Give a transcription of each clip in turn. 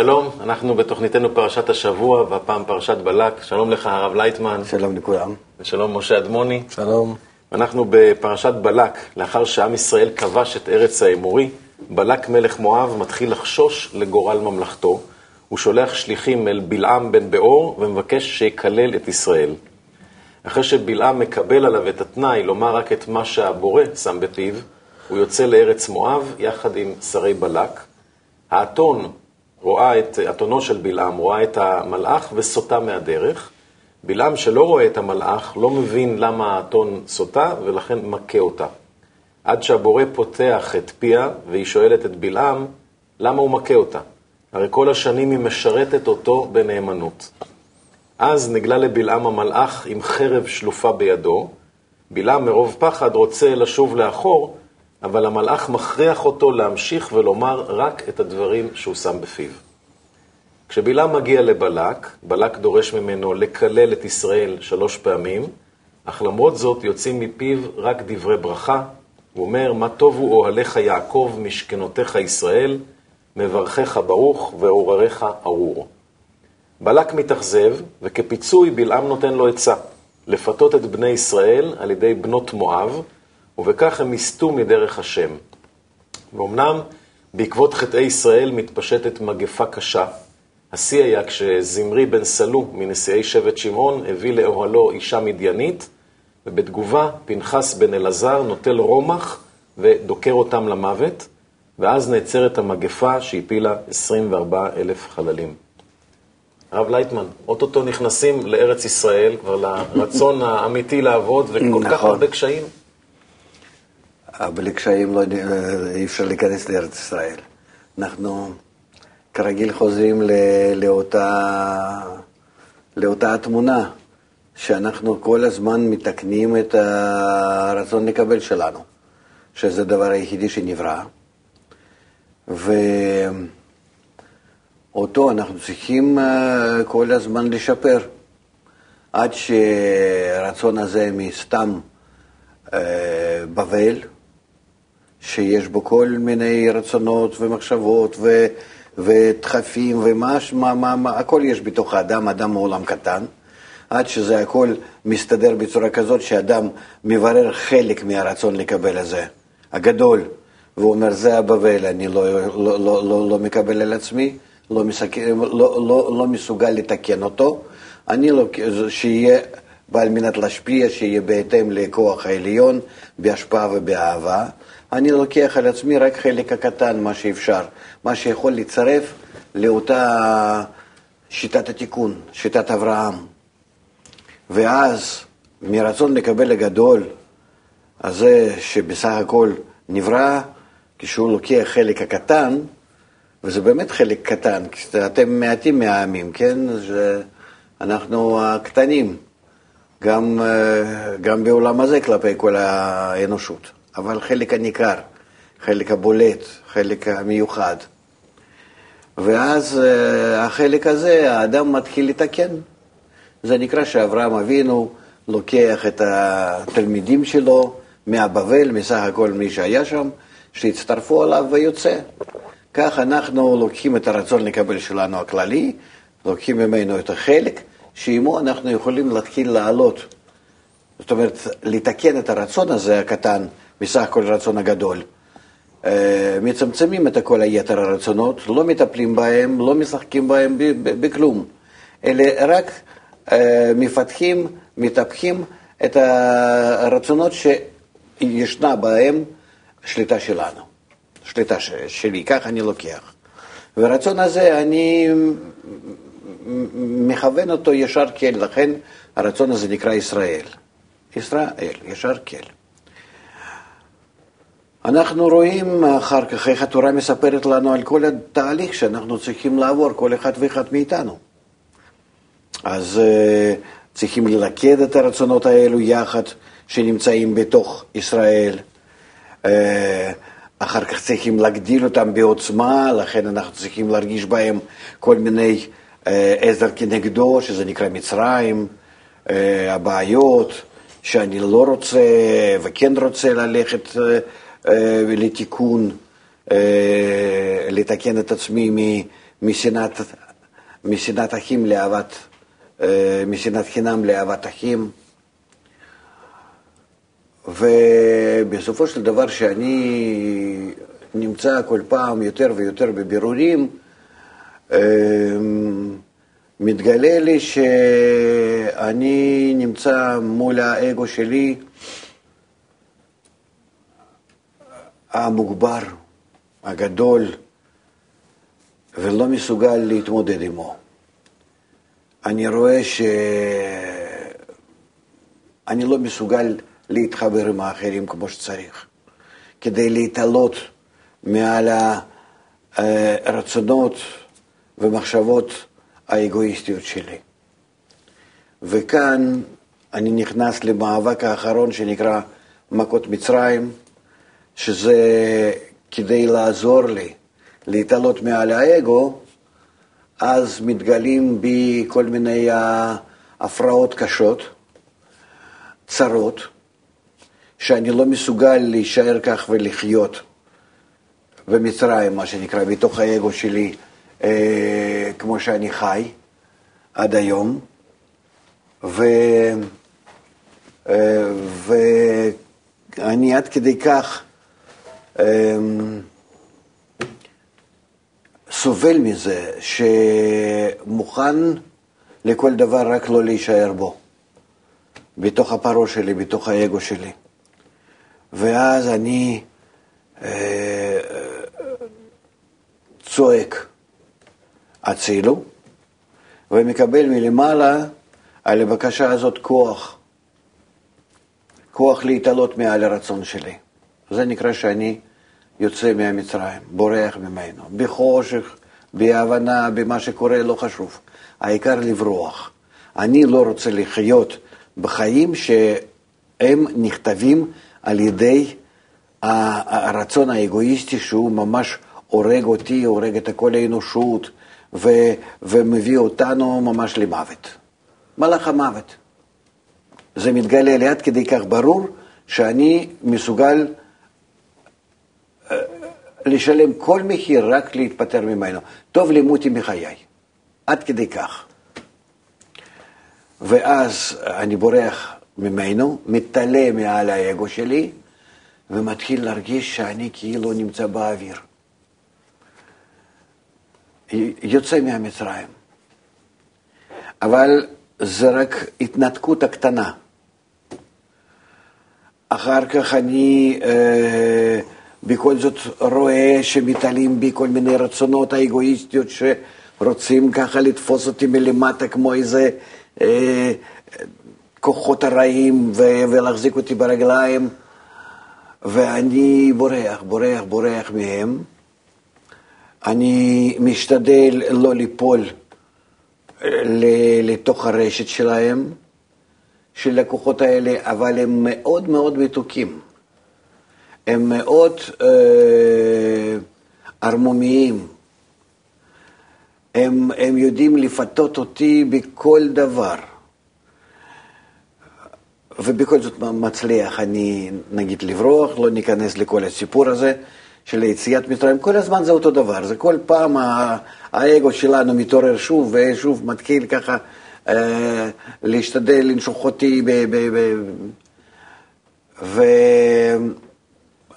שלום, אנחנו בתוכניתנו פרשת השבוע, והפעם פרשת בלק. שלום לך, הרב לייטמן. שלום לכולם. ושלום, משה אדמוני. שלום. אנחנו בפרשת בלק, לאחר שעם ישראל כבש את ארץ האמורי, בלק מלך מואב מתחיל לחשוש לגורל ממלכתו. הוא שולח שליחים אל בלעם בן באור ומבקש שיקלל את ישראל. אחרי שבלעם מקבל עליו את התנאי לומר רק את מה שהבורא שם בפיו, הוא יוצא לארץ מואב יחד עם שרי בלק. האתון רואה את, אתונו של בלעם רואה את המלאך וסוטה מהדרך. בלעם שלא רואה את המלאך לא מבין למה האתון סוטה ולכן מכה אותה. עד שהבורא פותח את פיה והיא שואלת את בלעם למה הוא מכה אותה. הרי כל השנים היא משרתת אותו בנאמנות. אז נגלה לבלעם המלאך עם חרב שלופה בידו. בלעם מרוב פחד רוצה לשוב לאחור, אבל המלאך מכריח אותו להמשיך ולומר רק את הדברים שהוא שם בפיו. כשבלעם מגיע לבלק, בלק דורש ממנו לקלל את ישראל שלוש פעמים, אך למרות זאת יוצאים מפיו רק דברי ברכה. הוא אומר, מה טובו אוהליך יעקב, משכנותיך ישראל, מברכיך ברוך ועורריך ארור. בלק מתאכזב, וכפיצוי בלעם נותן לו עצה, לפתות את בני ישראל על ידי בנות מואב, ובכך הם יסטו מדרך השם. ואומנם, בעקבות חטאי ישראל מתפשטת מגפה קשה. השיא היה כשזמרי בן סלו, מנשיאי שבט שמעון, הביא לאוהלו אישה מדיינית, ובתגובה פנחס בן אלעזר נוטל רומח ודוקר אותם למוות, ואז נעצרת המגפה שהפילה 24 אלף חללים. הרב לייטמן, אוטוטו נכנסים לארץ ישראל, כבר לרצון האמיתי לעבוד, וכל נכון. כך הרבה קשיים. בלי קשיים לא, אי אפשר להיכנס לארץ ישראל. אנחנו כרגיל חוזרים לאותה, לאותה התמונה, שאנחנו כל הזמן מתקנים את הרצון לקבל שלנו, שזה הדבר היחידי שנברא. ואותו אנחנו צריכים כל הזמן לשפר, עד שהרצון הזה מסתם בבל, שיש בו כל מיני רצונות ומחשבות ו, ודחפים ומה, מה, מה, מה, הכל יש בתוך האדם, אדם הוא עולם קטן, עד שזה הכל מסתדר בצורה כזאת שאדם מברר חלק מהרצון לקבל הזה, הגדול, והוא אומר, זה הבבל, אני לא, לא, לא, לא, לא מקבל על עצמי, לא, מסק... לא, לא, לא מסוגל לתקן אותו, אני לא, שיהיה ועל מנת להשפיע, שיהיה בהתאם לכוח העליון, בהשפעה ובאהבה. אני לוקח על עצמי רק חלק הקטן, מה שאפשר, מה שיכול לצרף לאותה שיטת התיקון, שיטת אברהם. ואז, מרצון לקבל הגדול, הזה שבסך הכל נברא, כשהוא לוקח חלק הקטן, וזה באמת חלק קטן, אתם מעטים מהעמים, כן? אנחנו הקטנים. גם, אה, גם בעולם הזה כלפי כל האנושות, אבל חלק הניכר, חלק הבולט, חלק המיוחד. ואז אה, החלק הזה, האדם מתחיל לתקן. זה נקרא שאברהם אבינו לוקח את התלמידים שלו מהבבל, מסך הכל מי שהיה שם, שהצטרפו אליו ויוצא. כך אנחנו לוקחים את הרצון לקבל שלנו הכללי, לוקחים ממנו את החלק, שעימו אנחנו יכולים להתחיל לעלות. זאת אומרת, לתקן את הרצון הזה הקטן מסך כל הרצון הגדול. אה, מצמצמים את כל היתר הרצונות, לא מטפלים בהם, לא משחקים בהם בכלום, אלא רק אה, מפתחים, מטפחים את הרצונות שישנה בהם שליטה שלנו, שליטה שלי, כך אני לוקח. והרצון הזה, אני מכוון אותו ישר כן, לכן הרצון הזה נקרא ישראל. ישראל, ישר כן. אנחנו רואים אחר כך איך התורה מספרת לנו על כל התהליך שאנחנו צריכים לעבור, כל אחד ואחד מאיתנו. אז uh, צריכים ללכד את הרצונות האלו יחד, שנמצאים בתוך ישראל. Uh, אחר כך צריכים להגדיל אותם בעוצמה, לכן אנחנו צריכים להרגיש בהם כל מיני אה, עזר כנגדו, שזה נקרא מצרים, אה, הבעיות, שאני לא רוצה וכן רוצה ללכת אה, לתיקון, לתקן את עצמי משנאת, משנאת אחים לאהבת, אה, משנאת חינם לאהבת אחים. ובסופו של דבר, שאני נמצא כל פעם יותר ויותר בבירורים, מתגלה לי שאני נמצא מול האגו שלי המוגבר, הגדול, ולא מסוגל להתמודד עמו. אני רואה שאני לא מסוגל להתחבר עם האחרים כמו שצריך, כדי להתעלות מעל הרצונות ומחשבות האגואיסטיות שלי. וכאן אני נכנס למאבק האחרון שנקרא מכות מצרים, שזה כדי לעזור לי להתעלות מעל האגו, אז מתגלים בי כל מיני הפרעות קשות, צרות, שאני לא מסוגל להישאר כך ולחיות במצרים, מה שנקרא, בתוך האגו שלי, אה, כמו שאני חי עד היום. ו, אה, ואני עד כדי כך סובל מזה, שמוכן לכל דבר רק לא להישאר בו, בתוך הפרו שלי, בתוך האגו שלי. ואז אני אה, צועק, הצילו, ומקבל מלמעלה על הבקשה הזאת כוח, כוח להתעלות מעל הרצון שלי. זה נקרא שאני יוצא מהמצרים, בורח ממנו, בחושך, בהבנה, במה שקורה, לא חשוב. העיקר לברוח. אני לא רוצה לחיות בחיים שהם נכתבים על ידי הרצון האגואיסטי שהוא ממש הורג אותי, הורג את כל האנושות ו, ומביא אותנו ממש למוות. מלאך המוות. זה מתגלה לי עד כדי כך ברור שאני מסוגל לשלם כל מחיר רק להתפטר ממנו. טוב למותי מחיי. עד כדי כך. ואז אני בורח ממנו, מתעלה מעל האגו שלי, ומתחיל להרגיש שאני כאילו נמצא באוויר. יוצא מהמצרים. אבל זה רק התנתקות הקטנה. אחר כך אני אה, בכל זאת רואה שמתעלים בי כל מיני רצונות האגואיסטיות שרוצים ככה לתפוס אותי מלמטה כמו איזה אה, כוחות הרעים ו- ולהחזיק אותי ברגליים, ואני בורח, בורח, בורח מהם. אני משתדל לא ליפול לתוך הרשת שלהם, של הכוחות האלה, אבל הם מאוד מאוד מתוקים. הם מאוד אה, ערמומיים. הם, הם יודעים לפתות אותי בכל דבר. ובכל זאת מצליח אני, נגיד, לברוח, לא ניכנס לכל הסיפור הזה של יציאת מצרים. כל הזמן זה אותו דבר, זה כל פעם האגו שלנו מתעורר שוב ושוב מתחיל ככה אה, להשתדל לנשוך אותי. ב, ב, ב, ואז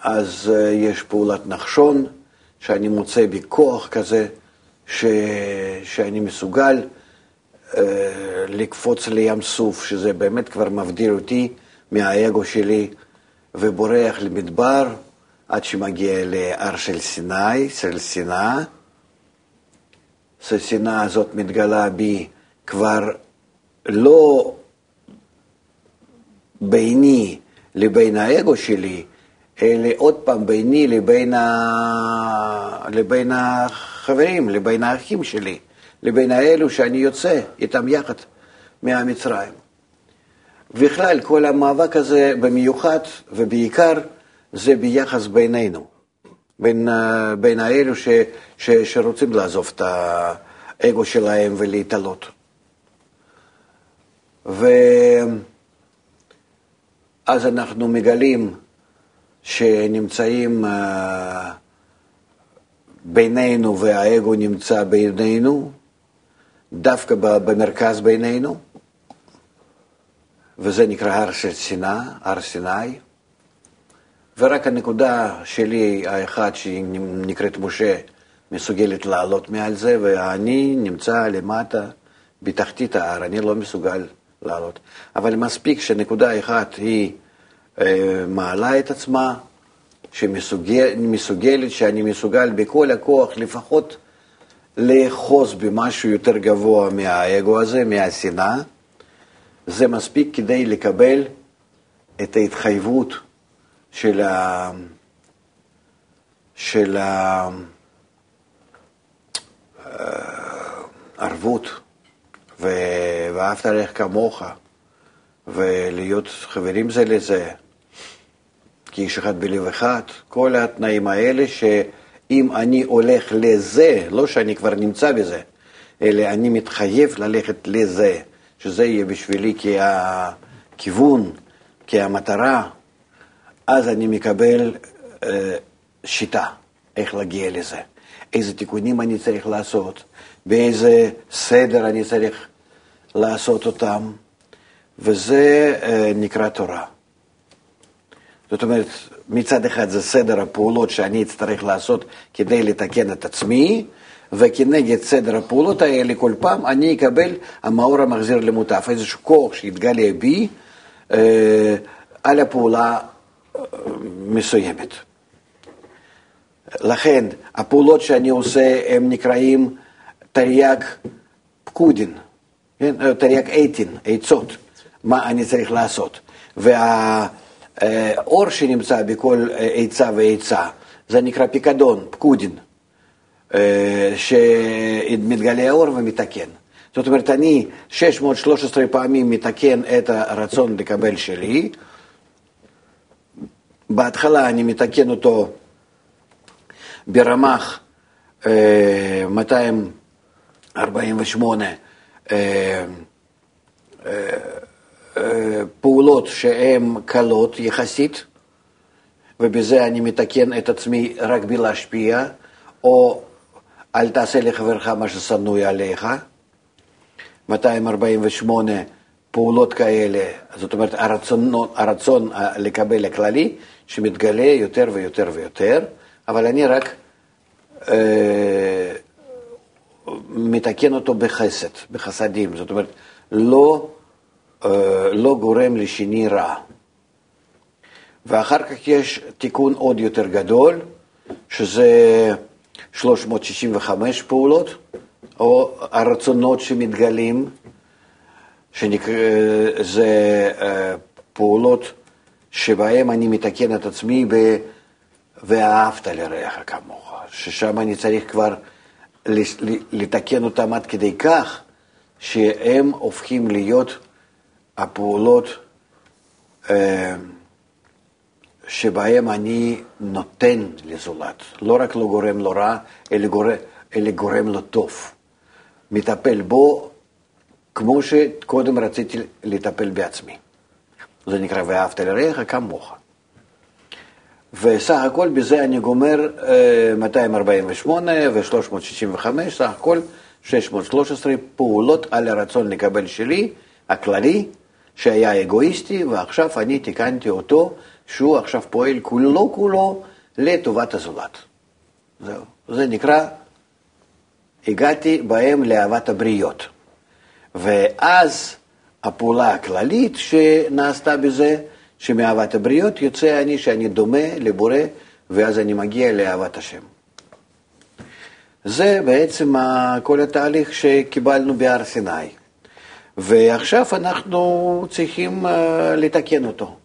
אה, יש פעולת נחשון, שאני מוצא בי כוח כזה, ש, שאני מסוגל. אה, לקפוץ לים סוף, שזה באמת כבר מבדיל אותי מהאגו שלי, ובורח למדבר עד שמגיע להר של סיני, של שנאה. השנאה הזאת מתגלה בי כבר לא ביני לבין האגו שלי, עוד פעם ביני לבין, ה... לבין החברים, לבין האחים שלי. לבין האלו שאני יוצא איתם יחד מהמצרים. בכלל, כל המאבק הזה במיוחד ובעיקר זה ביחס בינינו, בין, אה, בין האלו ש, ש, שרוצים לעזוב את האגו שלהם ולהתעלות. ואז אנחנו מגלים שנמצאים אה, בינינו והאגו נמצא בינינו, דווקא במרכז בינינו, וזה נקרא הר של שנאה, הר סיני. ורק הנקודה שלי, האחת שהיא נקראת משה, מסוגלת לעלות מעל זה, ואני נמצא למטה, בתחתית ההר, אני לא מסוגל לעלות. אבל מספיק שנקודה אחת היא מעלה את עצמה, שמסוגלת, שאני מסוגל בכל הכוח לפחות לאחוז במשהו יותר גבוה מהאגו הזה, מהשנאה, זה מספיק כדי לקבל את ההתחייבות של, ה... של הערבות ו... ואהבת עליך כמוך ולהיות חברים זה לזה, כאיש אחד בלב אחד, כל התנאים האלה שאם אני הולך לזה, לא שאני כבר נמצא בזה, אלא אני מתחייב ללכת לזה, שזה יהיה בשבילי ככיוון, כהמטרה, אז אני מקבל אה, שיטה איך להגיע לזה, איזה תיקונים אני צריך לעשות, באיזה סדר אני צריך לעשות אותם, וזה אה, נקרא תורה. זאת אומרת, מצד אחד זה סדר הפעולות שאני אצטרך לעשות כדי לתקן את עצמי, וכנגד סדר הפעולות האלה כל פעם אני אקבל המאור המחזיר למוטף, איזשהו כוח שיתגלה בי אה, על הפעולה אה, מסוימת. לכן הפעולות שאני עושה הם נקראים תרי"ג פקודין, כן? אה, תרי"ג עטין, עצות, מה אני צריך לעשות. והאור שנמצא בכל עצה ועצה, זה נקרא פיקדון, פקודין. אה, שמתגלה האור ומתקן. זאת אומרת, אני 613 פעמים מתקן את הרצון לקבל שלי. בהתחלה אני מתקן אותו ברמ"ח 248 אה, אה, פעולות שהן קלות יחסית, ובזה אני מתקן את עצמי רק בלהשפיע, או אל תעשה לחברך מה ששנוא עליך. 248 פעולות כאלה, זאת אומרת הרצון, הרצון לקבל הכללי, שמתגלה יותר ויותר ויותר, אבל אני רק אה, מתקן אותו בחסד, בחסדים, זאת אומרת, לא, אה, לא גורם לשני רע. ואחר כך יש תיקון עוד יותר גדול, שזה 365 פעולות, או הרצונות שמתגלים, שזה אה, פעולות שבהן אני מתקן את עצמי ב... ואהבת לרעך כמוך, ששם אני צריך כבר לתקן אותם עד כדי כך שהם הופכים להיות הפעולות אה, שבהם אני נותן לזולת, לא רק לא גורם לו רע, אלא גורם, אלא גורם לו טוב. מטפל בו כמו שקודם רציתי לטפל בעצמי. זה נקרא ואהבת לרעך כמוך. וסך הכל בזה אני גומר 248 ו-365, סך הכל 613 פעולות על הרצון לקבל שלי, הכללי, שהיה אגואיסטי, ועכשיו אני תיקנתי אותו שהוא עכשיו פועל כולו כולו לטובת הזולת. זהו. זה נקרא, הגעתי בהם לאהבת הבריות. ואז הפעולה הכללית שנעשתה בזה, שמאהבת הבריות יוצא אני שאני דומה לבורא, ואז אני מגיע לאהבת השם. זה בעצם כל התהליך שקיבלנו בהר סיני. ועכשיו אנחנו צריכים אה, לתקן אותו.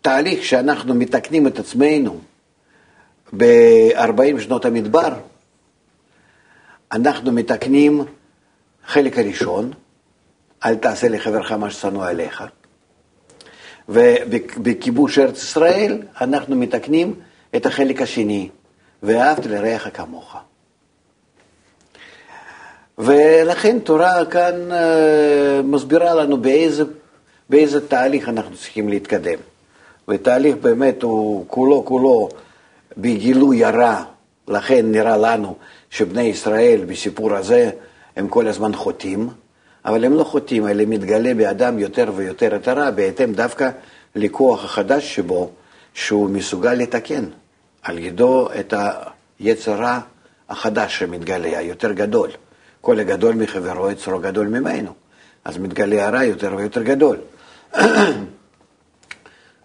בתהליך שאנחנו מתקנים את עצמנו ב-40 שנות המדבר, אנחנו מתקנים חלק הראשון, אל תעשה לחברך מה ששנוא עליך, ובכיבוש ארץ ישראל אנחנו מתקנים את החלק השני, ואהבת לרעך כמוך. ולכן תורה כאן אה, מסבירה לנו באיזה באיזה תהליך אנחנו צריכים להתקדם. ותהליך באמת הוא כולו כולו בגילוי הרע, לכן נראה לנו שבני ישראל בסיפור הזה הם כל הזמן חוטאים, אבל הם לא חוטאים, אלא מתגלה באדם יותר ויותר את הרע, בהתאם דווקא לכוח החדש שבו, שהוא מסוגל לתקן על ידו את היצר רע החדש שמתגלה, היותר גדול. כל הגדול מחברו יצרו גדול ממנו, אז מתגלה הרע יותר ויותר גדול.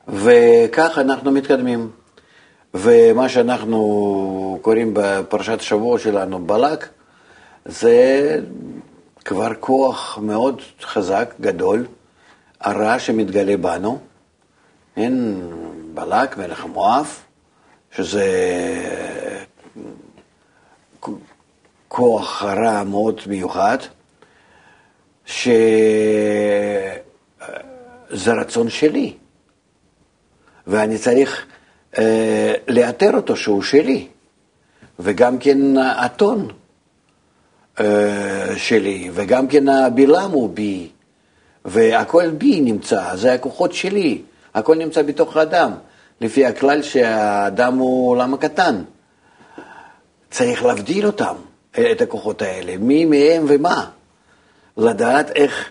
וכך אנחנו מתקדמים. ומה שאנחנו קוראים בפרשת השבוע שלנו בלק, זה כבר כוח מאוד חזק, גדול, הרע שמתגלה בנו, אין בלק, מלך מואב, שזה כוח רע מאוד מיוחד, שזה רצון שלי, ואני צריך אה, לאתר אותו שהוא שלי, וגם כן הטון אה, שלי, וגם כן הבלעם הוא בי, והכל בי נמצא, זה הכוחות שלי, הכל נמצא בתוך האדם, לפי הכלל שהאדם הוא עולם הקטן. צריך להבדיל אותם, את הכוחות האלה, מי מהם ומה. לדעת איך,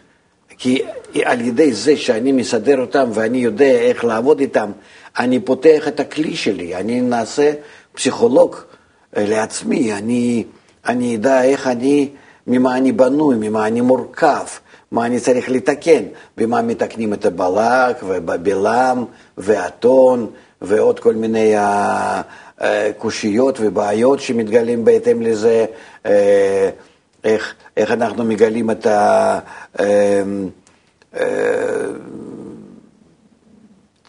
כי על ידי זה שאני מסדר אותם ואני יודע איך לעבוד איתם, אני פותח את הכלי שלי, אני נעשה פסיכולוג אה, לעצמי, אני, אני אדע איך אני, ממה אני בנוי, ממה אני מורכב, מה אני צריך לתקן, במה מתקנים את הבלק ובבלם והטון ועוד כל מיני קושיות ובעיות שמתגלים בהתאם לזה, איך, איך אנחנו מגלים את ה...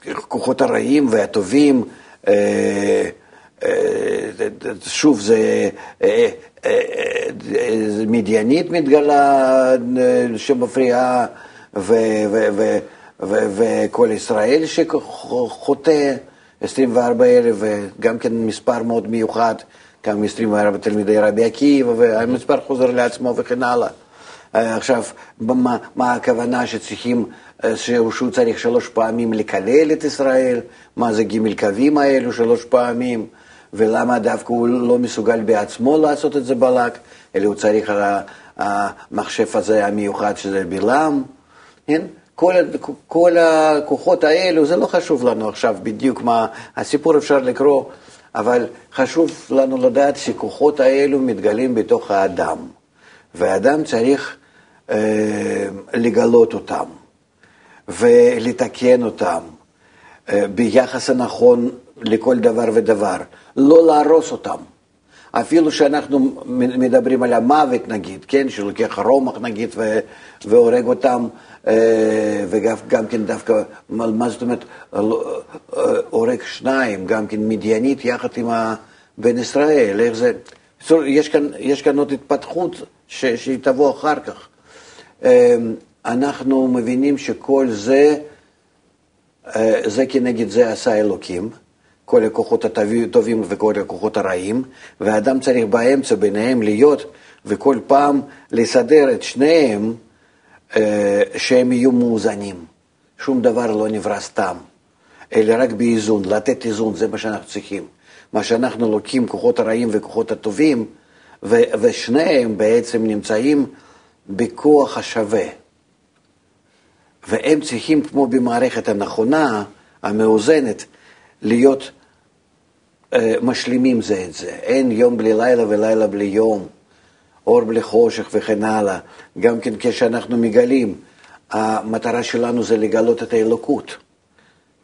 הכוחות הרעים והטובים, אה, אה, שוב, זה אה, מדיינית מתגלה שמפריעה, וכל ישראל שחוטא, 24 אלף, וגם כן מספר מאוד מיוחד, גם 24 תלמידי רבי עקיבא, והמספר חוזר לעצמו וכן הלאה. עכשיו, מה, מה הכוונה שצריכים אה, שהוא צריך שלוש פעמים לקלל את ישראל, מה זה גימל קווים האלו שלוש פעמים, ולמה דווקא הוא לא מסוגל בעצמו לעשות את זה בלק, אלא הוא צריך על המחשב הזה המיוחד שזה בלעם. כן? כל, כל הכוחות האלו, זה לא חשוב לנו עכשיו בדיוק מה הסיפור אפשר לקרוא, אבל חשוב לנו לדעת שכוחות האלו מתגלים בתוך האדם, והאדם צריך אה, לגלות אותם. ולתקן אותם אה, ביחס הנכון לכל דבר ודבר, לא להרוס אותם. אפילו שאנחנו מדברים על המוות נגיד, כן, שלוקח רומח נגיד ו- והורג אותם, אה, וגם כן דווקא, מה זאת אומרת, אה, הורג שניים, גם כן מדיינית יחד עם בן ישראל, איך זה, יש כאן, יש כאן עוד התפתחות ש- שהיא תבוא אחר כך. אנחנו מבינים שכל זה, אה, זה כנגד זה עשה אלוקים, כל הכוחות הטובים וכל הכוחות הרעים, והאדם צריך באמצע ביניהם להיות, וכל פעם לסדר את שניהם אה, שהם יהיו מאוזנים. שום דבר לא נברא סתם, אלא רק באיזון, לתת איזון, זה מה שאנחנו צריכים. מה שאנחנו לוקחים, כוחות הרעים וכוחות הטובים, ושניהם בעצם נמצאים בכוח השווה. והם צריכים, כמו במערכת הנכונה, המאוזנת, להיות משלימים זה את זה. אין יום בלי לילה ולילה בלי יום, אור בלי חושך וכן הלאה. גם כן כשאנחנו מגלים, המטרה שלנו זה לגלות את האלוקות.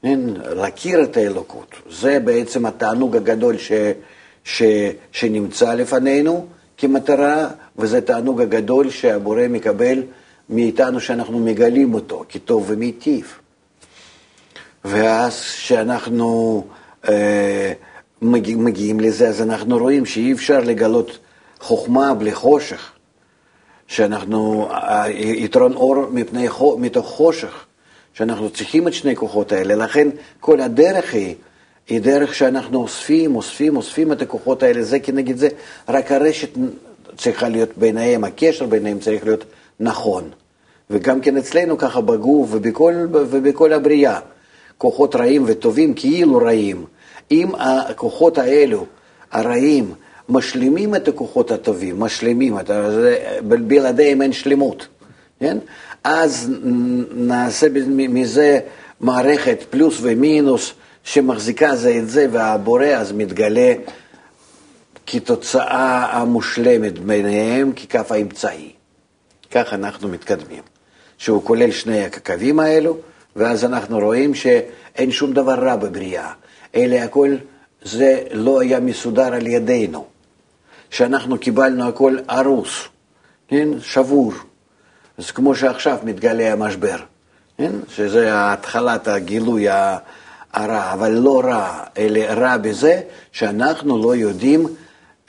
אין, להכיר את האלוקות. זה בעצם התענוג הגדול ש, ש, שנמצא לפנינו כמטרה, וזה תענוג הגדול שהבורא מקבל מאיתנו שאנחנו מגלים אותו כטוב ומיטיב. ואז כשאנחנו אה, מגיע, מגיעים לזה, אז אנחנו רואים שאי אפשר לגלות חוכמה בלי חושך, שאנחנו, יתרון אור מפני, מתוך חושך, שאנחנו צריכים את שני כוחות האלה, לכן כל הדרך היא, היא דרך שאנחנו אוספים, אוספים, אוספים את הכוחות האלה, זה כנגד זה, רק הרשת צריכה להיות ביניהם, הקשר ביניהם צריך להיות נכון. וגם כן אצלנו ככה בגוף ובכל, ובכל הבריאה. כוחות רעים וטובים כאילו רעים. אם הכוחות האלו, הרעים, משלימים את הכוחות הטובים, משלימים, בלעדיהם אין שלמות, כן? אז נעשה מזה מערכת פלוס ומינוס שמחזיקה זה את זה, והבורא אז מתגלה כתוצאה המושלמת ביניהם ככף האמצעי. כך אנחנו מתקדמים, שהוא כולל שני הקווים האלו, ואז אנחנו רואים שאין שום דבר רע בבריאה, אלא הכל זה לא היה מסודר על ידינו, שאנחנו קיבלנו הכל הרוס, כן? שבור. אז כמו שעכשיו מתגלה המשבר, כן? שזה התחלת הגילוי הרע, אבל לא רע, אלא רע בזה שאנחנו לא יודעים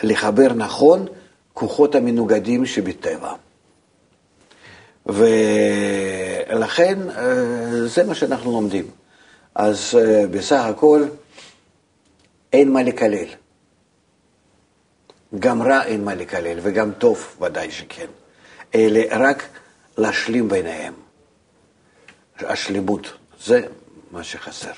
לחבר נכון כוחות המנוגדים שבטבע. ולכן אה, זה מה שאנחנו לומדים. אז אה, בסך הכל אין מה לקלל. גם רע אין מה לקלל, וגם טוב ודאי שכן. אלא רק להשלים ביניהם. השלימות, זה מה שחסר.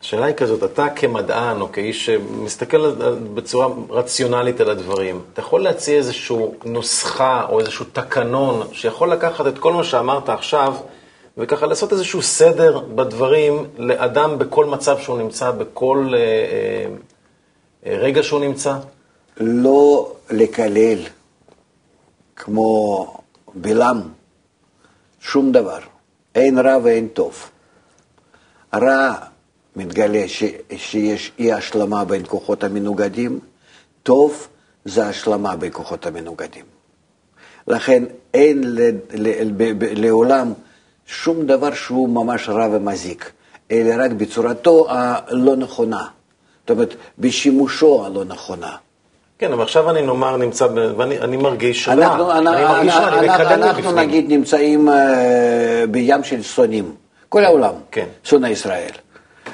השאלה היא כזאת, אתה כמדען או כאיש שמסתכל בצורה רציונלית על הדברים, אתה יכול להציע איזושהי נוסחה או איזשהו תקנון שיכול לקחת את כל מה שאמרת עכשיו וככה לעשות איזשהו סדר בדברים לאדם בכל מצב שהוא נמצא, בכל אה, אה, אה רגע שהוא נמצא? לא לקלל כמו בלעם, שום דבר. אין רע ואין טוב. רע מתגלה ש, שיש אי השלמה בין כוחות המנוגדים, טוב זה השלמה בין כוחות המנוגדים. לכן אין ל, ל, ל, ב, לעולם שום דבר שהוא ממש רע ומזיק, אלא רק בצורתו הלא נכונה, זאת אומרת, בשימושו הלא נכונה. כן, אבל עכשיו אני נאמר נמצא, ואני מרגיש רע, אנחנו, אני מרגיש רע, אני מקדם מבפנים. אנחנו נגיד נמצאים uh, בים של שונאים, כל כן, העולם, כן. שונא ישראל.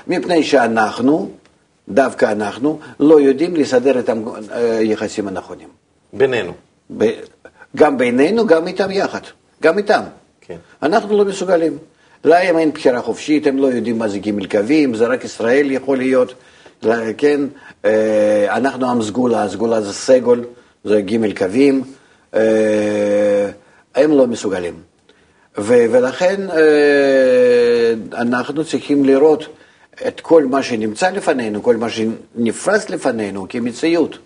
מפני שאנחנו, דווקא אנחנו, לא יודעים לסדר את היחסים הנכונים. בינינו. ב, גם בינינו, גם איתם יחד, גם איתם. כן. אנחנו לא מסוגלים. להם אין בחירה חופשית, הם לא יודעים מה זה גימל קווים, זה רק ישראל יכול להיות, כן? אה, אנחנו עם סגולה, הסגולה זה סגול, זה גימל קווים, אה, הם לא מסוגלים. ולכן אה, אנחנו צריכים לראות את כל מה שנמצא לפנינו, כל מה שנפרס לפנינו כמציאות.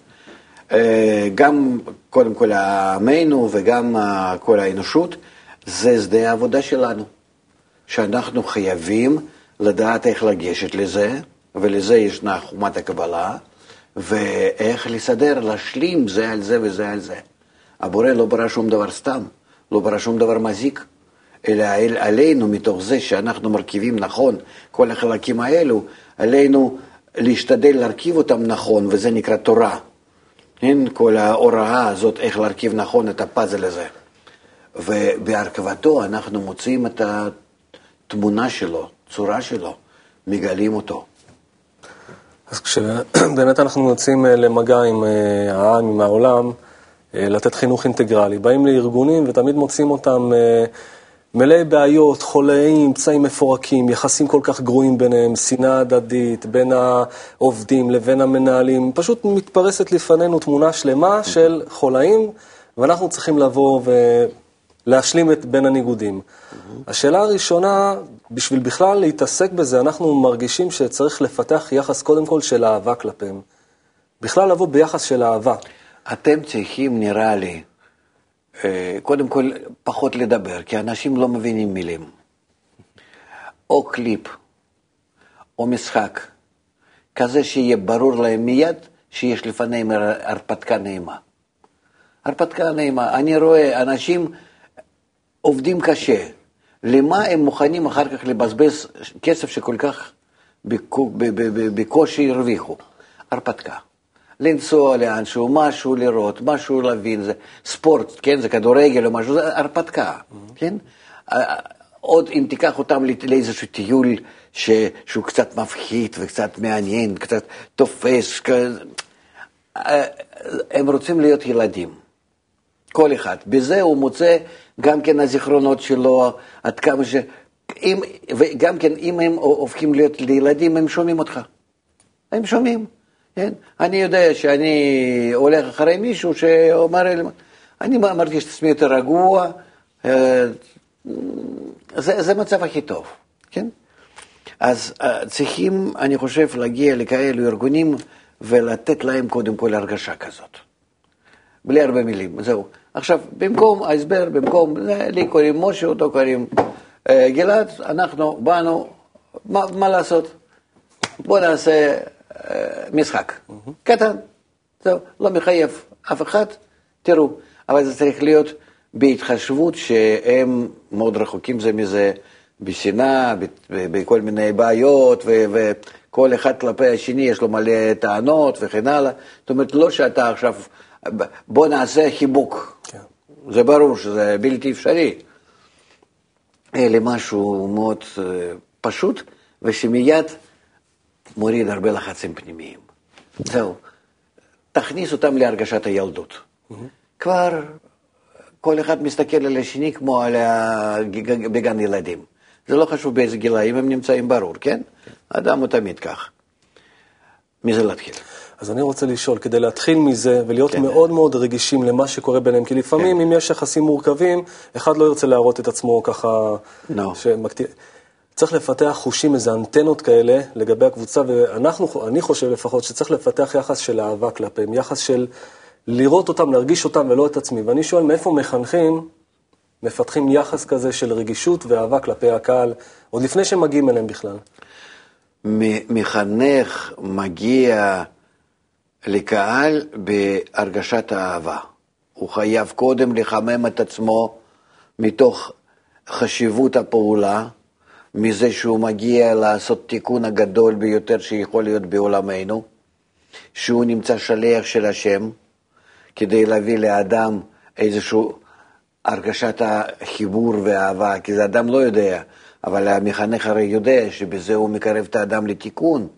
אה, גם קודם כל עמנו וגם כל האנושות, זה שדה העבודה שלנו, שאנחנו חייבים לדעת איך לגשת לזה, ולזה ישנה חומת הקבלה, ואיך לסדר, להשלים זה על זה וזה על זה. הבורא לא ברא שום דבר סתם, לא ברא שום דבר מזיק. אלא עלינו, מתוך זה שאנחנו מרכיבים נכון כל החלקים האלו, עלינו להשתדל להרכיב אותם נכון, וזה נקרא תורה. כן? כל ההוראה הזאת, איך להרכיב נכון את הפאזל הזה. ובהרכבתו אנחנו מוצאים את התמונה שלו, צורה שלו, מגלים אותו. אז כשבאמת אנחנו יוצאים אה, למגע עם אה, העם, עם העולם, אה, לתת חינוך אינטגרלי, באים לארגונים ותמיד מוצאים אותם מלאי בעיות, חולאים, פצעים מפורקים, יחסים כל כך גרועים ביניהם, שנאה הדדית בין העובדים לבין המנהלים. פשוט מתפרסת לפנינו תמונה שלמה של חולאים, ואנחנו צריכים לבוא ולהשלים את בין הניגודים. השאלה הראשונה, בשביל בכלל להתעסק בזה, אנחנו מרגישים שצריך לפתח יחס קודם כל של אהבה כלפיהם. בכלל לבוא ביחס של אהבה. אתם צריכים, נראה לי, אה, קודם כל, פחות לדבר, כי אנשים לא מבינים מילים. או קליפ, או משחק, כזה שיהיה ברור להם מיד שיש לפניהם הרפתקה נעימה. הרפתקה נעימה. אני רואה אנשים עובדים קשה. למה הם מוכנים אחר כך לבזבז כסף שכל כך בקושי הרוויחו? הרפתקה. לנסוע לאנשהו, משהו לראות, משהו להבין, זה ספורט, כן, זה כדורגל או משהו, זה הרפתקה, mm-hmm. כן? עוד אם תיקח אותם לאיזשהו טיול ש, שהוא קצת מפחית וקצת מעניין, קצת תופס, כזה, הם רוצים להיות ילדים, כל אחד. בזה הוא מוצא גם כן הזיכרונות שלו, עד כמה ש... אם, וגם כן, אם הם הופכים להיות לילדים, הם שומעים אותך. הם שומעים, כן? אני יודע שאני הולך אחרי מישהו שאומר, אני מרגיש את עצמי יותר רגוע, אה, זה, זה מצב הכי טוב, כן? אז אה, צריכים, אני חושב, להגיע לכאלו ארגונים ולתת להם קודם כל הרגשה כזאת. בלי הרבה מילים, זהו. עכשיו, במקום ההסבר, במקום, לי קוראים משה, אותו קוראים אה, גלעד, אנחנו באנו, מה, מה לעשות? בואו נעשה אה, משחק. קטן, זהו, לא מחייב אף אחד, תראו, אבל זה צריך להיות בהתחשבות שהם מאוד רחוקים זה מזה, בשנאה, בכל מיני בעיות, וכל אחד כלפי השני יש לו מלא טענות וכן הלאה. זאת אומרת, לא שאתה עכשיו, בוא נעשה חיבוק. כן. זה ברור שזה בלתי אפשרי. אלא משהו מאוד אה, פשוט, ושמיד מוריד הרבה לחצים פנימיים. זהו. תכניס אותם להרגשת הילדות. Mm-hmm. כבר כל אחד מסתכל על השני כמו על בגן ילדים. זה לא חשוב באיזה גילאים הם נמצאים, ברור, כן? אדם הוא תמיד כך. מזה להתחיל. אז אני רוצה לשאול, כדי להתחיל מזה ולהיות כן. מאוד מאוד רגישים למה שקורה ביניהם, כי לפעמים כן. אם יש יחסים מורכבים, אחד לא ירצה להראות את עצמו ככה... No. שמקטיר... צריך לפתח חושים, איזה אנטנות כאלה לגבי הקבוצה, ואנחנו, אני חושב לפחות, שצריך לפתח יחס של אהבה כלפיהם, יחס של לראות אותם, להרגיש אותם ולא את עצמי. ואני שואל, מאיפה מחנכים מפתחים יחס כזה של רגישות ואהבה כלפי הקהל, עוד לפני שהם מגיעים אליהם בכלל? מחנך מגיע לקהל בהרגשת האהבה. הוא חייב קודם לחמם את עצמו מתוך חשיבות הפעולה, מזה שהוא מגיע לעשות תיקון הגדול ביותר שיכול להיות בעולמנו, שהוא נמצא שליח של השם, כדי להביא לאדם איזושהי הרגשת החיבור והאהבה, כי זה אדם לא יודע, אבל המחנך הרי יודע שבזה הוא מקרב את האדם לתיקון,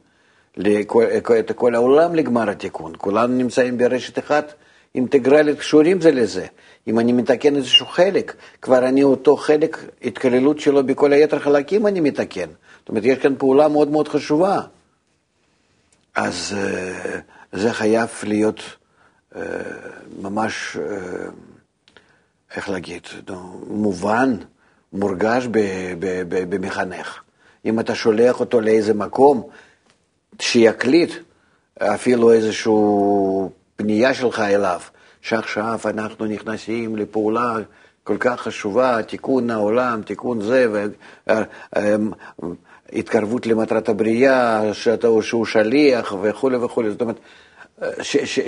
לכל, את כל העולם לגמר התיקון. כולנו נמצאים ברשת אחת אינטגרלית, קשורים זה לזה. אם אני מתקן איזשהו חלק, כבר אני אותו חלק, התקללות שלו בכל היתר חלקים אני מתקן. זאת אומרת, יש כאן פעולה מאוד מאוד חשובה. אז אה, זה חייב להיות אה, ממש, אה, איך להגיד, מובן, מורגש במחנך. אם אתה שולח אותו לאיזה מקום, שיקליט אפילו איזושהי פנייה שלך אליו, שעכשיו אנחנו נכנסים לפעולה כל כך חשובה, תיקון העולם, תיקון זה, והתקרבות למטרת הבריאה, שאתה, שהוא שליח וכולי וכולי. זאת אומרת,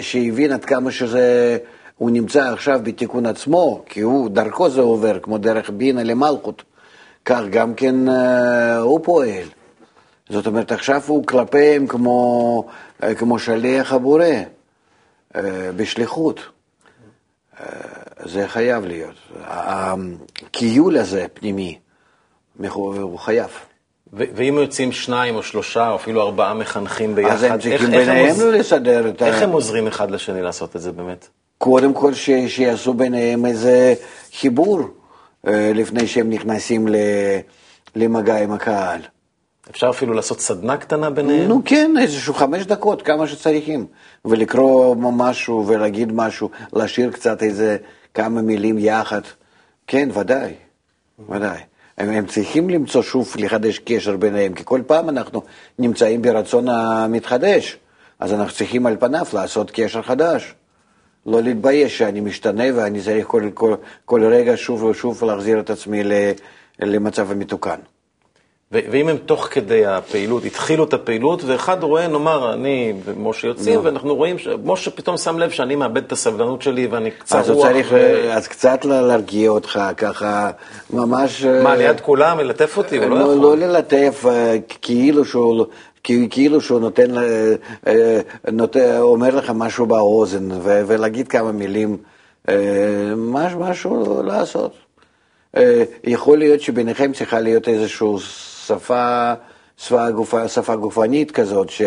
שהבין עד כמה שזה, הוא נמצא עכשיו בתיקון עצמו, כי הוא, דרכו זה עובר, כמו דרך בינה למלכות. כך גם כן אה, הוא פועל. זאת אומרת, עכשיו הוא כלפיהם כמו, אה, כמו שליח הבורא, אה, בשליחות. זה חייב להיות. הכיול הזה, פנימי, הוא חייב. ואם יוצאים שניים או שלושה, או אפילו ארבעה מחנכים ביחד, אז הם צריכים ביניהם לא לסדר את ה... איך הם עוזרים אחד לשני לעשות את זה באמת? קודם כל ש... שיעשו ביניהם איזה חיבור אה, לפני שהם נכנסים למגע עם הקהל. אפשר אפילו לעשות סדנה קטנה ביניהם? נו כן, איזשהו חמש דקות, כמה שצריכים. ולקרוא משהו ולהגיד משהו, להשאיר קצת איזה כמה מילים יחד. כן, ודאי, ודאי. הם, הם צריכים למצוא שוב, לחדש קשר ביניהם, כי כל פעם אנחנו נמצאים ברצון המתחדש, אז אנחנו צריכים על פניו לעשות קשר חדש. לא להתבייש שאני משתנה ואני צריך כל, כל, כל רגע שוב ושוב להחזיר את עצמי למצב המתוקן. ואם הם תוך כדי הפעילות, התחילו את הפעילות, ואחד רואה, נאמר, אני ומשה יוצאים, ואנחנו רואים, משה פתאום שם לב שאני מאבד את הסבלנות שלי ואני קצר רוח. אז הוא צריך, ו... אז קצת להרגיע אותך, ככה, ממש... מה, ליד כולם, ללטף אותי? הוא לא, לא יכול. לא ללטף, אה, כאילו שהוא... כאילו שהוא נותן, אה, נותן, אומר לך משהו באוזן, ולהגיד כמה מילים, משהו לעשות. יכול להיות שביניכם צריכה להיות איזשהו שפה, שפה, גופה, שפה גופנית כזאת, ש,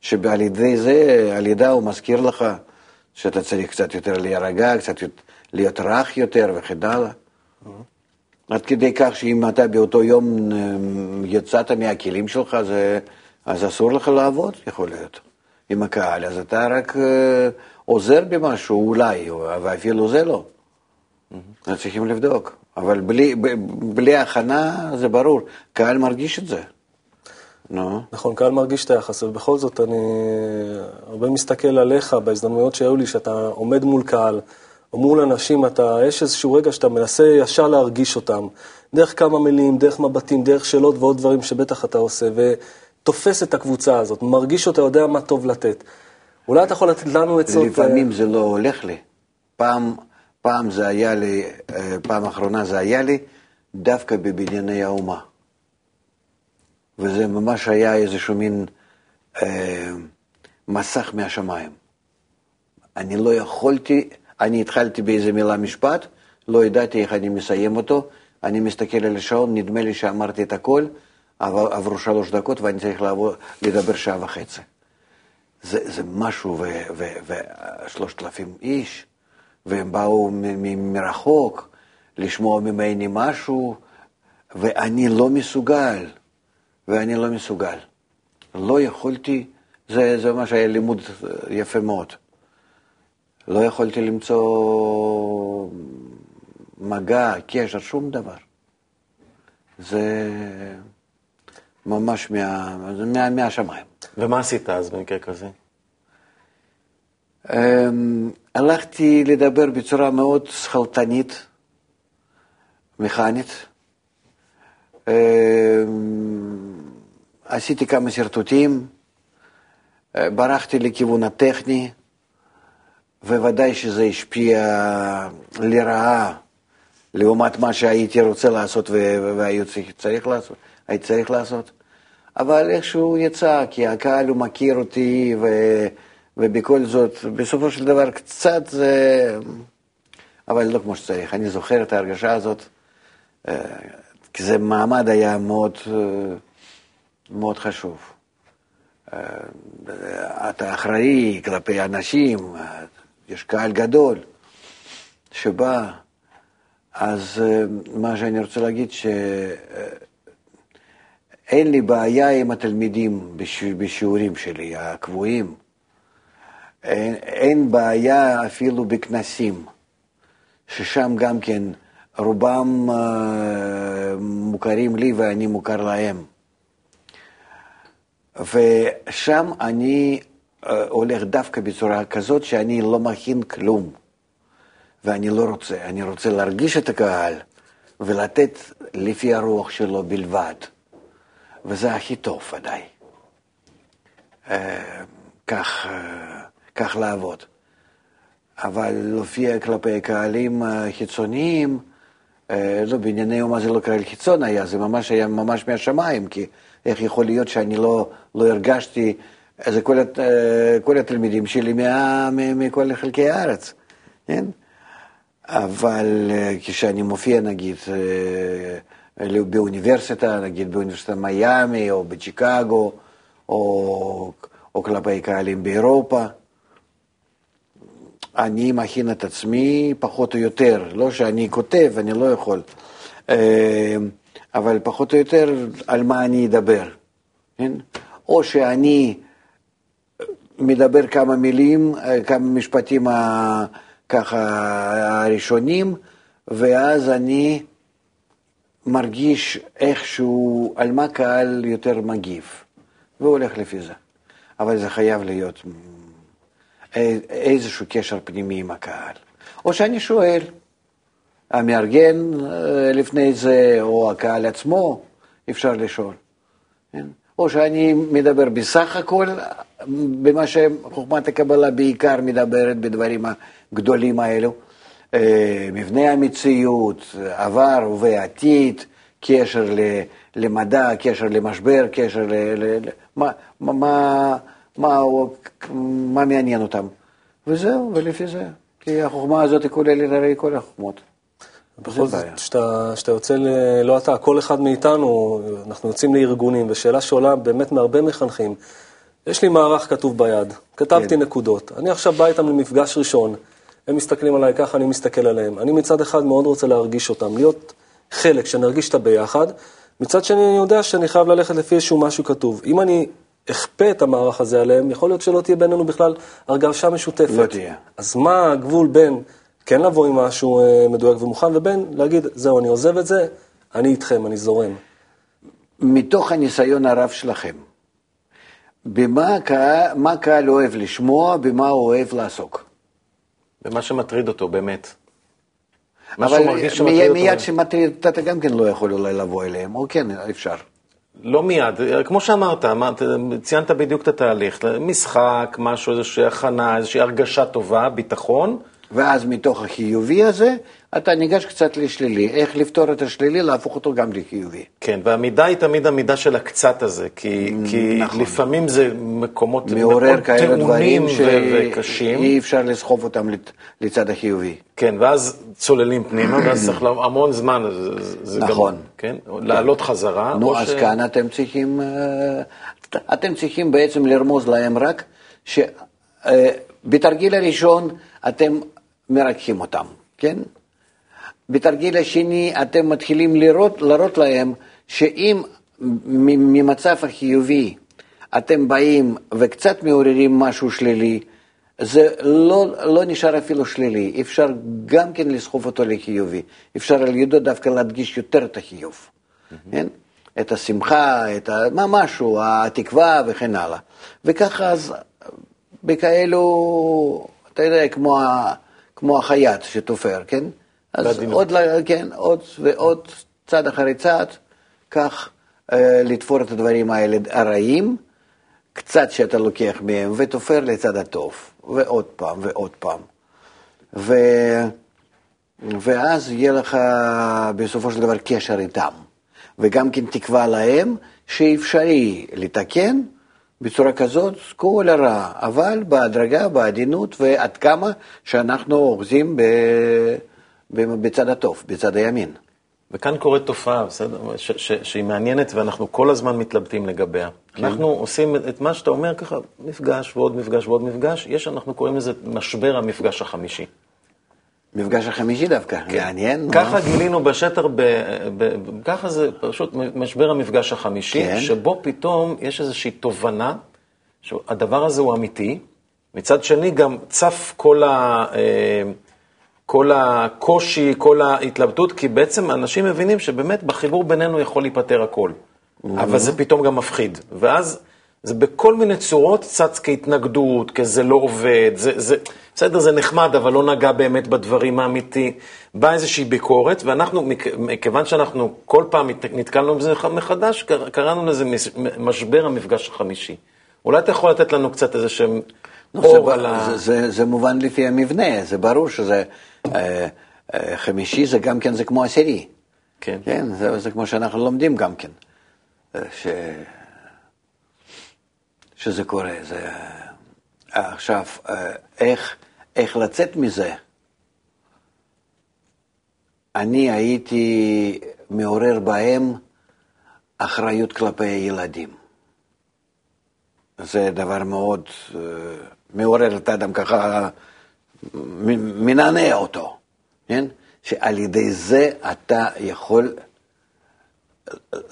שעל ידי זה, על ידה הוא מזכיר לך שאתה צריך קצת יותר להירגע, קצת להיות רך יותר וכן הלאה. עד כדי כך שאם אתה באותו יום אה, יצאת מהכלים שלך, זה, אז אסור לך לעבוד, יכול להיות, עם הקהל. אז אתה רק אה, עוזר במשהו, אולי, ואפילו זה לא. אז צריכים לבדוק. אבל בלי, בלי הכנה, זה ברור, קהל מרגיש את זה. נו. נכון, קהל מרגיש את היחס, ובכל זאת אני הרבה מסתכל עליך בהזדמנויות שהיו לי, שאתה עומד מול קהל, או מול אנשים, אתה, יש איזשהו רגע שאתה מנסה ישר להרגיש אותם, דרך כמה מילים, דרך מבטים, דרך שאלות ועוד דברים שבטח אתה עושה, ותופס את הקבוצה הזאת, מרגיש אותה, יודע מה טוב לתת. אולי אתה יכול לתת לנו עצות... לפעמים זה לא הולך לי. פעם, פעם זה היה לי, אה, פעם אחרונה זה היה לי, דווקא בבנייני האומה. וזה ממש היה איזשהו מין אה, מסך מהשמיים. אני לא יכולתי, אני התחלתי באיזה מילה משפט, לא ידעתי איך אני מסיים אותו, אני מסתכל על השעון, נדמה לי שאמרתי את הכל, עברו שלוש דקות ואני צריך לעבור, לדבר שעה וחצי. זה, זה משהו, ושלושת אלפים איש, והם באו מרחוק לשמוע ממני משהו, ואני לא מסוגל. ואני לא מסוגל. לא יכולתי, זה, זה ממש היה לימוד יפה מאוד. לא יכולתי למצוא מגע, קשר, שום דבר. זה ממש מה, מה, מהשמיים. ומה עשית אז במקרה כזה? אמ, הלכתי לדבר בצורה מאוד שכלתנית, מכנית. אמ, עשיתי כמה שרטוטים, אה, ברחתי לכיוון הטכני, וודאי שזה השפיע לרעה לעומת מה שהייתי רוצה לעשות והייתי צריך לעשות. אבל איכשהו יצא, כי הקהל הוא מכיר אותי, ו... ובכל זאת, בסופו של דבר קצת זה... אבל לא כמו שצריך. אני זוכר את ההרגשה הזאת, אה, כי זה מעמד היה מאוד... אה, מאוד חשוב. אה, אתה אחראי כלפי אנשים, יש קהל גדול שבא, אז מה שאני רוצה להגיד, שאין לי בעיה עם התלמידים בשיעורים שלי, הקבועים. אין, אין בעיה אפילו בכנסים, ששם גם כן רובם אה, מוכרים לי ואני מוכר להם. ושם אני אה, הולך דווקא בצורה כזאת שאני לא מכין כלום. ואני לא רוצה, אני רוצה להרגיש את הקהל ולתת לפי הרוח שלו בלבד. וזה הכי טוב ודאי. אה, כך, אה, כך לעבוד. אבל להופיע כלפי קהלים חיצוניים, לא, בענייני אומה זה לא קהל חיצון היה, זה ממש היה ממש מהשמיים, כי איך יכול להיות שאני לא, לא הרגשתי, זה כל, הת, כל התלמידים שלי מה, מכל חלקי הארץ, כן? אבל אה, כשאני מופיע נגיד אה, באוניברסיטה, נגיד באוניברסיטת מיאמי או בצ'יקגו, או, או כלפי קהלים באירופה, אני מכין את עצמי פחות או יותר, לא שאני כותב, אני לא יכול. אה, אבל פחות או יותר על מה אני אדבר, כן? או שאני מדבר כמה מילים, כמה משפטים ככה הראשונים, ואז אני מרגיש איכשהו על מה קהל יותר מגיב, והולך לפי זה. אבל זה חייב להיות איזשהו קשר פנימי עם הקהל. או שאני שואל, המארגן אה, לפני זה, או הקהל עצמו, אפשר לשאול. כן? או שאני מדבר בסך הכל, במה שחוכמת הקבלה בעיקר מדברת בדברים הגדולים האלו, אה, מבנה המציאות, עבר ועתיד, קשר למדע, קשר למשבר, קשר ל... ל, ל מה, מה, מה, מה, מעניין אותם. וזהו, ולפי זה. כי החוכמה הזאת כוללת הרי כל החוכמות. בכל זאת, כשאתה יוצא, ל... לא אתה, כל אחד מאיתנו, אנחנו יוצאים לארגונים, ושאלה שעולה באמת מהרבה מחנכים, יש לי מערך כתוב ביד, כתבתי כן. נקודות, אני עכשיו בא איתם למפגש ראשון, הם מסתכלים עליי ככה, אני מסתכל עליהם. אני מצד אחד מאוד רוצה להרגיש אותם, להיות חלק, שנרגיש את הביחד. מצד שני, אני יודע שאני חייב ללכת לפי איזשהו משהו כתוב. אם אני אכפה את המערך הזה עליהם, יכול להיות שלא תהיה בינינו בכלל הרגשה משותפת. לא תהיה. אז מה הגבול בין כן לבוא עם משהו אה, מדויק ומוכן, ובין להגיד, זהו, אני עוזב את זה, אני איתכם, אני זורם. מתוך הניסיון הרב שלכם, במה הקהל, מה הקהל אוהב לשמוע, במה הוא אוהב לעסוק. ומה שמטריד אותו, באמת. מה אבל שהוא מרגיש שמטריד מי- אותו. מיד שמטריד, אתה גם כן לא יכול אולי לבוא אליהם, או כן, אפשר. לא מיד, כמו שאמרת, אמרת, ציינת בדיוק את התהליך, משחק, משהו, איזושהי הכנה, איזושהי הרגשה טובה, ביטחון, ואז מתוך החיובי הזה, אתה ניגש קצת לשלילי. איך לפתור את השלילי, להפוך אותו גם לחיובי. כן, והמידה היא תמיד המידה של הקצת הזה, כי, כי נכון. לפעמים זה מקומות מעורר מאוד כאלה טעונים דברים וקשים, שאי אפשר לסחוב אותם לצד החיובי. כן, ואז צוללים פנימה, ואז צריך לה- המון זמן, זה, נכון. גם, כן, לעלות חזרה, נו, אז ש- כאן אתם צריכים, אה, אתם צריכים בעצם לרמוז להם רק שבתרגיל הראשון אתם מרככים אותם, כן? בתרגיל השני אתם מתחילים לראות, להראות להם שאם ממצב החיובי אתם באים וקצת מעוררים משהו שלילי, זה לא, לא נשאר אפילו שלילי, אפשר גם כן לסחוב אותו לחיובי, אפשר על ידו דווקא להדגיש יותר את החיוב, כן? את השמחה, את ה... מה משהו, התקווה וכן הלאה. וככה אז בכאלו, אתה יודע, כמו, ה, כמו החייט שתופר, כן? אז. עוד, ל- כן, עוד ועוד, צעד אחרי צעד, כך אה, לתפור את הדברים האלה הרעים, קצת שאתה לוקח מהם ותופר לצד הטוב, ועוד פעם ועוד פעם. ו... ואז יהיה לך בסופו של דבר קשר איתם, וגם כן תקווה להם שאפשרי לתקן בצורה כזאת כל הרע, אבל בהדרגה, בעדינות, ועד כמה שאנחנו אוחזים ב... בצד הטוב, בצד הימין. וכאן קורית תופעה, בסדר? ש- ש- שהיא מעניינת ואנחנו כל הזמן מתלבטים לגביה. כן. אנחנו עושים את מה שאתה אומר ככה, מפגש ועוד מפגש ועוד מפגש, יש, אנחנו קוראים לזה משבר המפגש החמישי. מפגש החמישי דווקא, מעניין. ככה מה? גילינו בשטר, ב, ב, ב, ככה זה פשוט משבר המפגש החמישי, כן. שבו פתאום יש איזושהי תובנה שהדבר הזה הוא אמיתי. מצד שני גם צף כל, ה, אה, כל הקושי, כל ההתלבטות, כי בעצם אנשים מבינים שבאמת בחיבור בינינו יכול להיפתר הכל. אבל זה פתאום גם מפחיד. ואז זה בכל מיני צורות צץ כהתנגדות, כזה לא עובד, זה, זה, בסדר, זה נחמד, אבל לא נגע באמת בדברים האמיתיים. באה איזושהי ביקורת, ואנחנו, מכ- מכיוון שאנחנו כל פעם נת- נתקלנו בזה מחדש, קר- קראנו לזה מש- משבר המפגש החמישי. אולי אתה יכול לתת לנו קצת איזה שהם אור על ה... זה, זה, זה מובן לפי המבנה, זה ברור שזה אה, אה, חמישי, זה גם כן, זה כמו עשירי. כן. כן, זה, זה כמו שאנחנו לומדים גם כן, אה, ש... שזה קורה. זה... אה, עכשיו, אה, איך, איך לצאת מזה? אני הייתי מעורר בהם אחריות כלפי הילדים. זה דבר מאוד מעורר את האדם ככה, מנענע אותו, כן? שעל ידי זה אתה יכול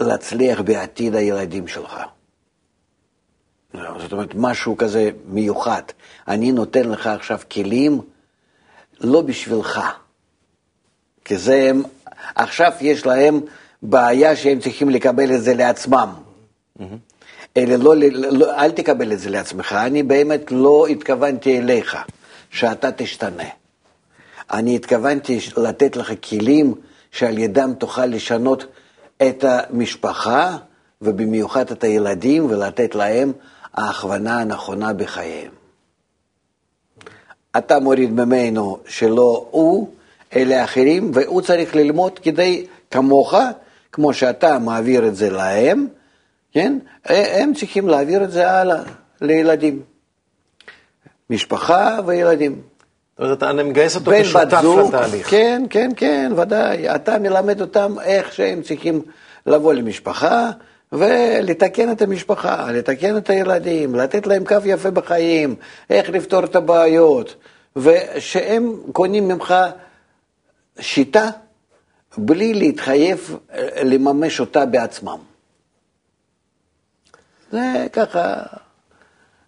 להצליח בעתיד הילדים שלך. זאת אומרת, משהו כזה מיוחד. אני נותן לך עכשיו כלים לא בשבילך, כי זה הם, עכשיו יש להם בעיה שהם צריכים לקבל את זה לעצמם. אלא לא, לא, אל תקבל את זה לעצמך, אני באמת לא התכוונתי אליך, שאתה תשתנה. אני התכוונתי לתת לך כלים שעל ידם תוכל לשנות את המשפחה, ובמיוחד את הילדים, ולתת להם ההכוונה הנכונה בחייהם. אתה מוריד ממנו שלא הוא, אלה אחרים, והוא צריך ללמוד כדי, כמוך, כמו שאתה מעביר את זה להם, כן? הם צריכים להעביר את זה הלאה לילדים. משפחה וילדים. זאת אומרת, אני מגייס אותו כשותף לתהליך. כן, כן, כן, ודאי. אתה מלמד אותם איך שהם צריכים לבוא למשפחה ולתקן את המשפחה, לתקן את הילדים, לתת להם קו יפה בחיים, איך לפתור את הבעיות, ושהם קונים ממך שיטה בלי להתחייב אה, לממש אותה בעצמם. זה ככה,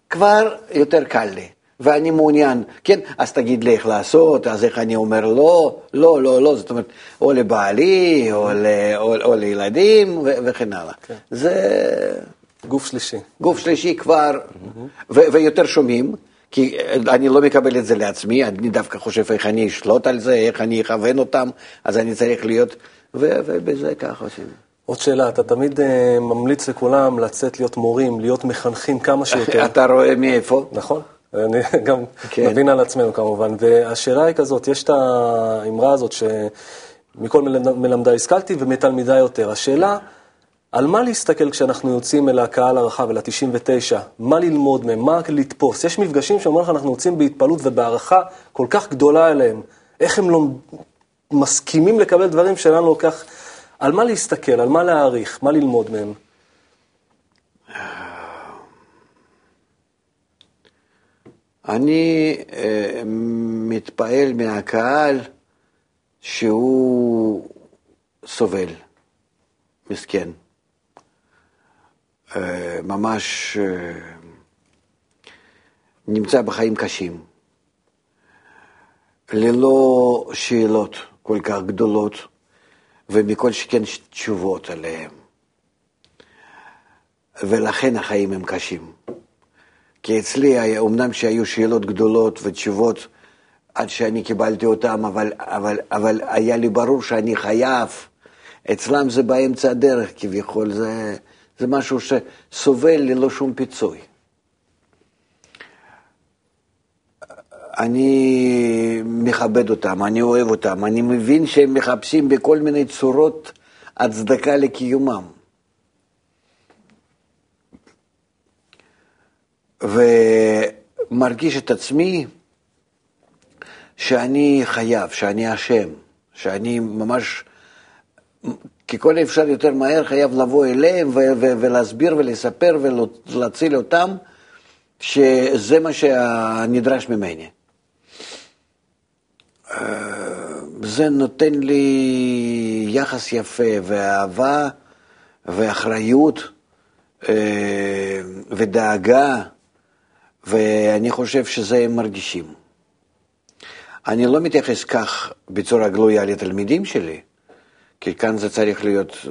כבר יותר קל לי. ואני מעוניין, כן, אז תגיד לי איך לעשות, אז איך אני אומר לא, לא, לא, לא, זאת אומרת, או לבעלי, או, ל, או, או לילדים, ו, וכן הלאה. כן. זה... גוף שלישי. גוף שלישי כבר, ו, ויותר שומעים, כי אני לא מקבל את זה לעצמי, אני דווקא חושב איך אני אשלוט על זה, איך אני אכוון אותם, אז אני צריך להיות, ובזה ככה עושים. עוד שאלה, אתה תמיד uh, ממליץ לכולם לצאת להיות מורים, להיות מחנכים כמה שיותר. אתה רואה מאיפה? נכון. אני גם כן. מבין על עצמנו כמובן. והשאלה היא כזאת, יש את האמרה הזאת שמכל מלמדי השכלתי ומתלמידי יותר. השאלה, על מה להסתכל כשאנחנו יוצאים אל הקהל הרחב, אל ה-99? מה ללמוד מהם? מה לתפוס? יש מפגשים שאומרים לך, אנחנו יוצאים בהתפעלות ובהערכה כל כך גדולה אליהם. איך הם לא מסכימים לקבל דברים שלנו לוקח... על מה להסתכל? על מה להעריך? מה ללמוד מהם? אני אה, מתפעל מהקהל שהוא סובל, מסכן. אה, ממש אה, נמצא בחיים קשים, ללא שאלות כל כך גדולות, ומכל שכן תשובות עליהן. ולכן החיים הם קשים. כי אצלי, אמנם שהיו שאלות גדולות ותשובות עד שאני קיבלתי אותן, אבל, אבל, אבל היה לי ברור שאני חייב. אצלם זה באמצע הדרך כביכול, זה, זה משהו שסובל ללא שום פיצוי. אני מכבד אותם, אני אוהב אותם, אני מבין שהם מחפשים בכל מיני צורות הצדקה לקיומם. ומרגיש את עצמי שאני חייב, שאני אשם, שאני ממש ככל האפשר יותר מהר חייב לבוא אליהם ולהסביר ולספר ולהציל אותם, שזה מה שנדרש ממני. זה נותן לי יחס יפה ואהבה ואחריות אה, ודאגה ואני חושב שזה הם מרגישים. אני לא מתייחס כך בצורה גלויה לתלמידים שלי, כי כאן זה צריך להיות uh,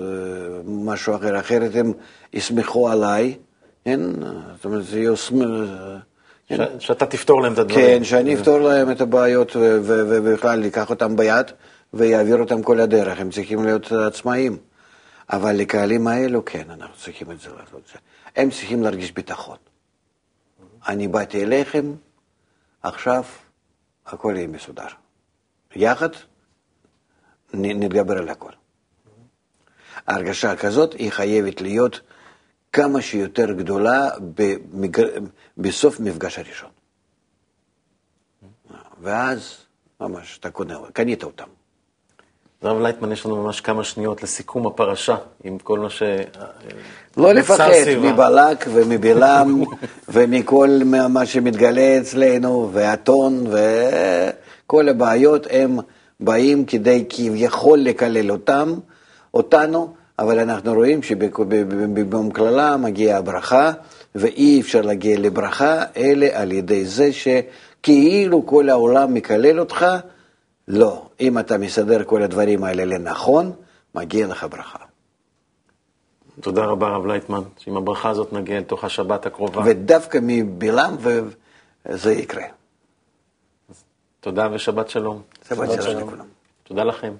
משהו אחר, אחרת הם יסמכו עליי, כן? זאת אומרת, זה כן? שאתה תפתור להם את הדברים. כן, שאני אפתור להם את הבעיות ובכלל אקח אותם ביד ויעביר אותם כל הדרך, הם צריכים להיות עצמאיים. אבל לקהלים האלו, כן, אנחנו צריכים את זה לעשות. הם צריכים להרגיש ביטחון. אני באתי אליכם, עכשיו הכל יהיה מסודר. יחד נתגבר על הכל. ההרגשה כזאת היא חייבת להיות כמה שיותר גדולה במגר... בסוף מפגש הראשון. ואז ממש אתה קונה, קנית אותם. הרב לייטמן, יש לנו ממש כמה שניות לסיכום הפרשה, עם כל מה ש... לא לפחד מבלק ומבלעם ומכל מה שמתגלה אצלנו, והטון וכל הבעיות, הם באים כדי כביכול לקלל אותם, אותנו, אבל אנחנו רואים שבמקללה מגיעה הברכה, ואי אפשר להגיע לברכה, אלא על ידי זה שכאילו כל העולם מקלל אותך, לא, אם אתה מסדר כל הדברים האלה לנכון, מגיע לך ברכה. תודה רבה, הרב לייטמן, שעם הברכה הזאת נגיע לתוך השבת הקרובה. ודווקא מבלעם זה יקרה. תודה ושבת שלום. שבת שלום לכולם. תודה לכם.